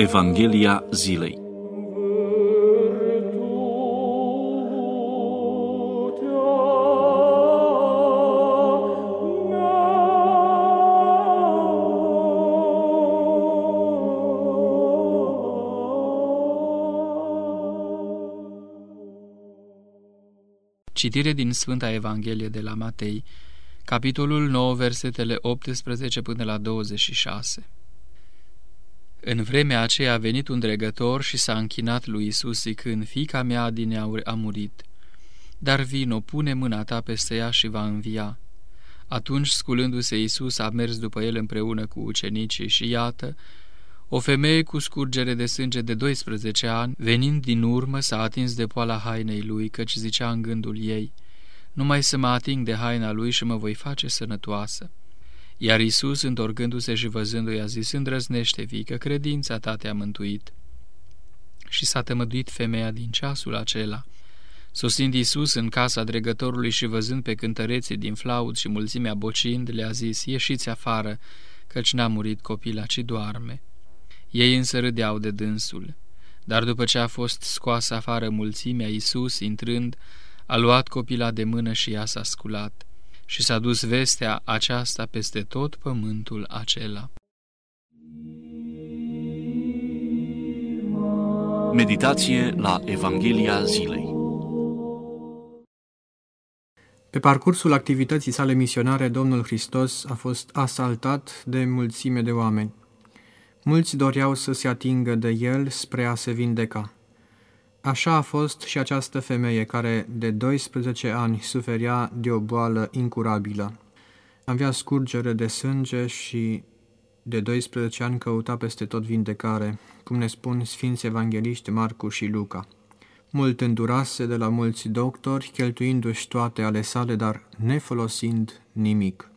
Evanghelia zilei Citire din Sfânta Evanghelie de la Matei, capitolul 9, versetele 18 până la 26. În vremea aceea a venit un dregător și s-a închinat lui Isus zicând, Fica mea din aur a murit, dar vino, pune mâna ta peste ea și va învia. Atunci, sculându-se Isus, a mers după el împreună cu ucenicii și iată, o femeie cu scurgere de sânge de 12 ani, venind din urmă, s-a atins de poala hainei lui, căci zicea în gândul ei, Numai să mă ating de haina lui și mă voi face sănătoasă. Iar Isus, întorcându-se și văzându-i, a zis, Îndrăznește, vii, că credința ta te-a mântuit. Și s-a tămăduit femeia din ceasul acela. Sosind Isus în casa dregătorului și văzând pe cântăreții din flaut și mulțimea bocind, le-a zis, Ieșiți afară, căci n-a murit copila, ci doarme. Ei însă râdeau de dânsul. Dar după ce a fost scoasă afară mulțimea, Iisus, intrând, a luat copila de mână și ea s-a sculat și s-a dus vestea aceasta peste tot pământul acela. Meditație la Evanghelia zilei Pe parcursul activității sale misionare, Domnul Hristos a fost asaltat de mulțime de oameni. Mulți doreau să se atingă de el spre a se vindeca. Așa a fost și această femeie care de 12 ani suferea de o boală incurabilă. Avea scurgere de sânge și de 12 ani căuta peste tot vindecare, cum ne spun Sfinți Evangeliști Marcu și Luca. Mult îndurase de la mulți doctori, cheltuindu-și toate ale sale, dar nefolosind nimic.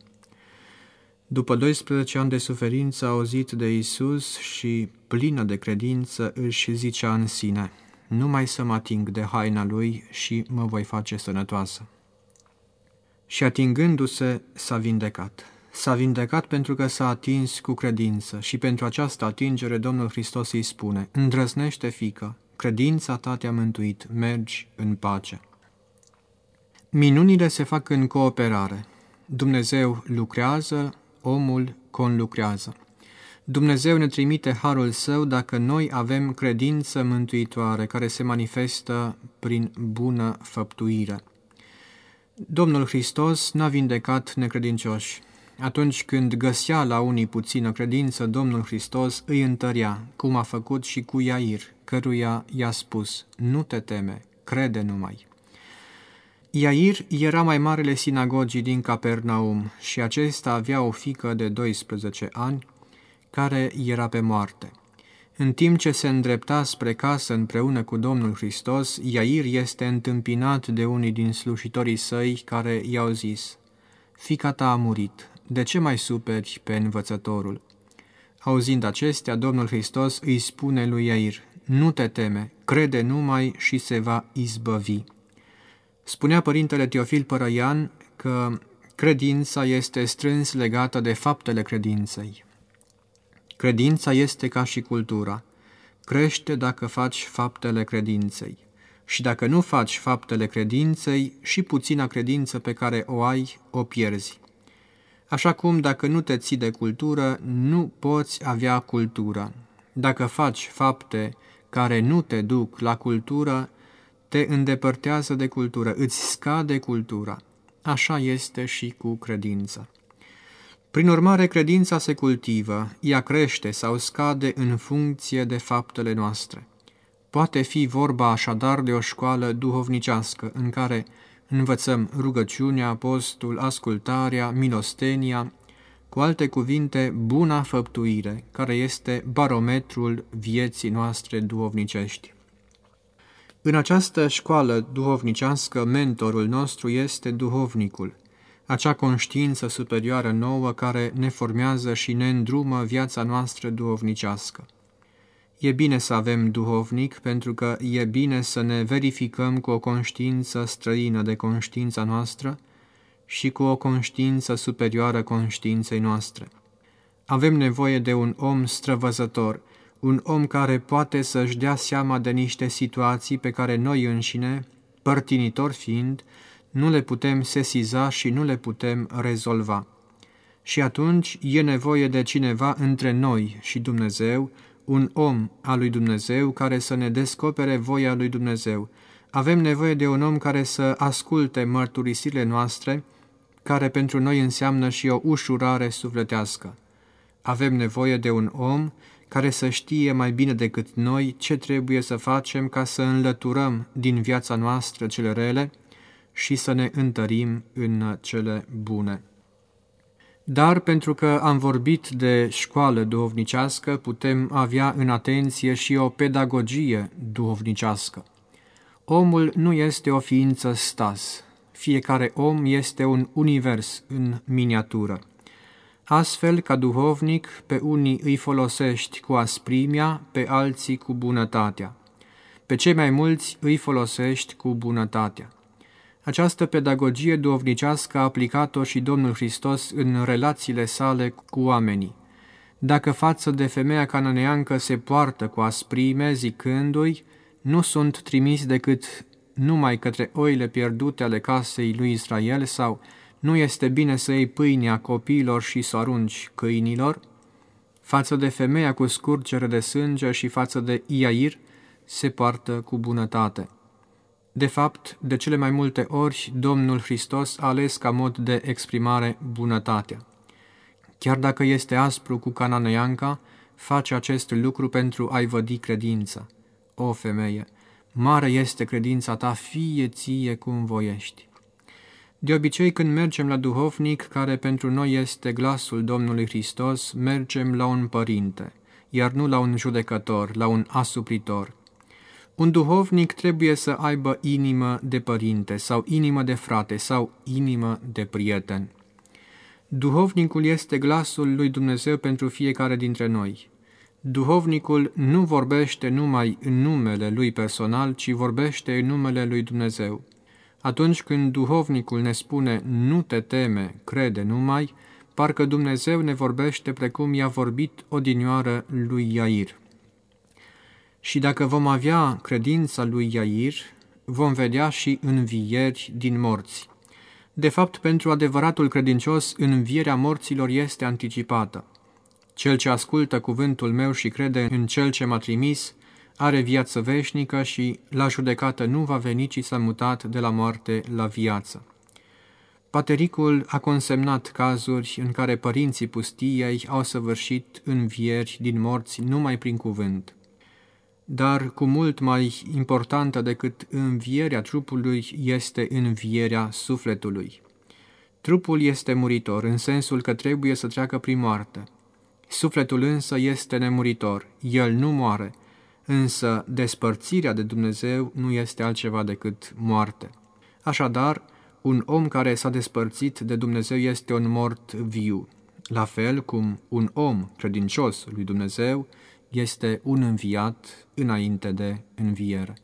După 12 ani de suferință, a auzit de Isus și, plină de credință, își zicea în sine, numai să mă ating de haina lui și mă voi face sănătoasă. Și atingându-se, s-a vindecat. S-a vindecat pentru că s-a atins cu credință și pentru această atingere Domnul Hristos îi spune, îndrăznește, fică, credința ta te-a mântuit, mergi în pace. Minunile se fac în cooperare. Dumnezeu lucrează, omul conlucrează. Dumnezeu ne trimite harul său dacă noi avem credință mântuitoare care se manifestă prin bună făptuire. Domnul Hristos n-a vindecat necredincioși. Atunci când găsea la unii puțină credință, Domnul Hristos îi întărea, cum a făcut și cu Iair, căruia i-a spus, nu te teme, crede numai. Iair era mai marele sinagogii din Capernaum și acesta avea o fică de 12 ani, care era pe moarte. În timp ce se îndrepta spre casă împreună cu Domnul Hristos, Iair este întâmpinat de unii din slușitorii săi care i-au zis, Fica ta a murit, de ce mai superi pe învățătorul? Auzind acestea, Domnul Hristos îi spune lui Iair, Nu te teme, crede numai și se va izbăvi. Spunea părintele Teofil Părăian că credința este strâns legată de faptele credinței. Credința este ca și cultura. Crește dacă faci faptele credinței. Și dacă nu faci faptele credinței, și puțina credință pe care o ai, o pierzi. Așa cum dacă nu te ții de cultură, nu poți avea cultură. Dacă faci fapte care nu te duc la cultură, te îndepărtează de cultură, îți scade cultura. Așa este și cu credința. Prin urmare, credința se cultivă, ea crește sau scade în funcție de faptele noastre. Poate fi vorba așadar de o școală duhovnicească în care învățăm rugăciunea, postul, ascultarea, milostenia, cu alte cuvinte, buna făptuire, care este barometrul vieții noastre duhovnicești. În această școală duhovnicească, mentorul nostru este duhovnicul, acea conștiință superioară nouă care ne formează și ne îndrumă viața noastră duhovnicească. E bine să avem duhovnic pentru că e bine să ne verificăm cu o conștiință străină de conștiința noastră și cu o conștiință superioară conștiinței noastre. Avem nevoie de un om străvăzător, un om care poate să-și dea seama de niște situații pe care noi înșine, părtinitor fiind, nu le putem sesiza și nu le putem rezolva. Și atunci e nevoie de cineva între noi și Dumnezeu, un om al lui Dumnezeu care să ne descopere voia lui Dumnezeu. Avem nevoie de un om care să asculte mărturisirile noastre, care pentru noi înseamnă și o ușurare sufletească. Avem nevoie de un om care să știe mai bine decât noi ce trebuie să facem ca să înlăturăm din viața noastră cele rele și să ne întărim în cele bune. Dar pentru că am vorbit de școală duhovnicească, putem avea în atenție și o pedagogie duhovnicească. Omul nu este o ființă stas, fiecare om este un univers în miniatură. Astfel, ca duhovnic, pe unii îi folosești cu asprimea, pe alții cu bunătatea. Pe cei mai mulți îi folosești cu bunătatea. Această pedagogie duovnicească a aplicat-o și Domnul Hristos în relațiile sale cu oamenii. Dacă față de femeia cananeancă se poartă cu asprime, zicându-i, nu sunt trimis decât numai către oile pierdute ale casei lui Israel sau nu este bine să iei pâinea copiilor și să arunci câinilor, față de femeia cu scurgere de sânge și față de Iair, se poartă cu bunătate. De fapt, de cele mai multe ori, Domnul Hristos a ales ca mod de exprimare bunătatea. Chiar dacă este aspru cu cananeanca, face acest lucru pentru a-i vădi credința. O femeie, mare este credința ta, fie ție cum voiești. De obicei, când mergem la duhovnic, care pentru noi este glasul Domnului Hristos, mergem la un părinte, iar nu la un judecător, la un asupritor. Un duhovnic trebuie să aibă inimă de părinte sau inimă de frate sau inimă de prieten. Duhovnicul este glasul lui Dumnezeu pentru fiecare dintre noi. Duhovnicul nu vorbește numai în numele lui personal, ci vorbește în numele lui Dumnezeu. Atunci când duhovnicul ne spune nu te teme, crede numai, parcă Dumnezeu ne vorbește precum i-a vorbit odinioară lui Iair. Și dacă vom avea credința lui Iair, vom vedea și învieri din morți. De fapt, pentru adevăratul credincios, învierea morților este anticipată. Cel ce ascultă cuvântul meu și crede în cel ce m-a trimis, are viață veșnică și la judecată nu va veni, ci s-a mutat de la moarte la viață. Patericul a consemnat cazuri în care părinții pustiei au săvârșit învieri din morți numai prin cuvânt dar cu mult mai importantă decât învierea trupului este învierea sufletului. Trupul este muritor, în sensul că trebuie să treacă prin moarte. Sufletul însă este nemuritor, el nu moare, însă despărțirea de Dumnezeu nu este altceva decât moarte. Așadar, un om care s-a despărțit de Dumnezeu este un mort viu, la fel cum un om credincios lui Dumnezeu este un înviat înainte de înviere.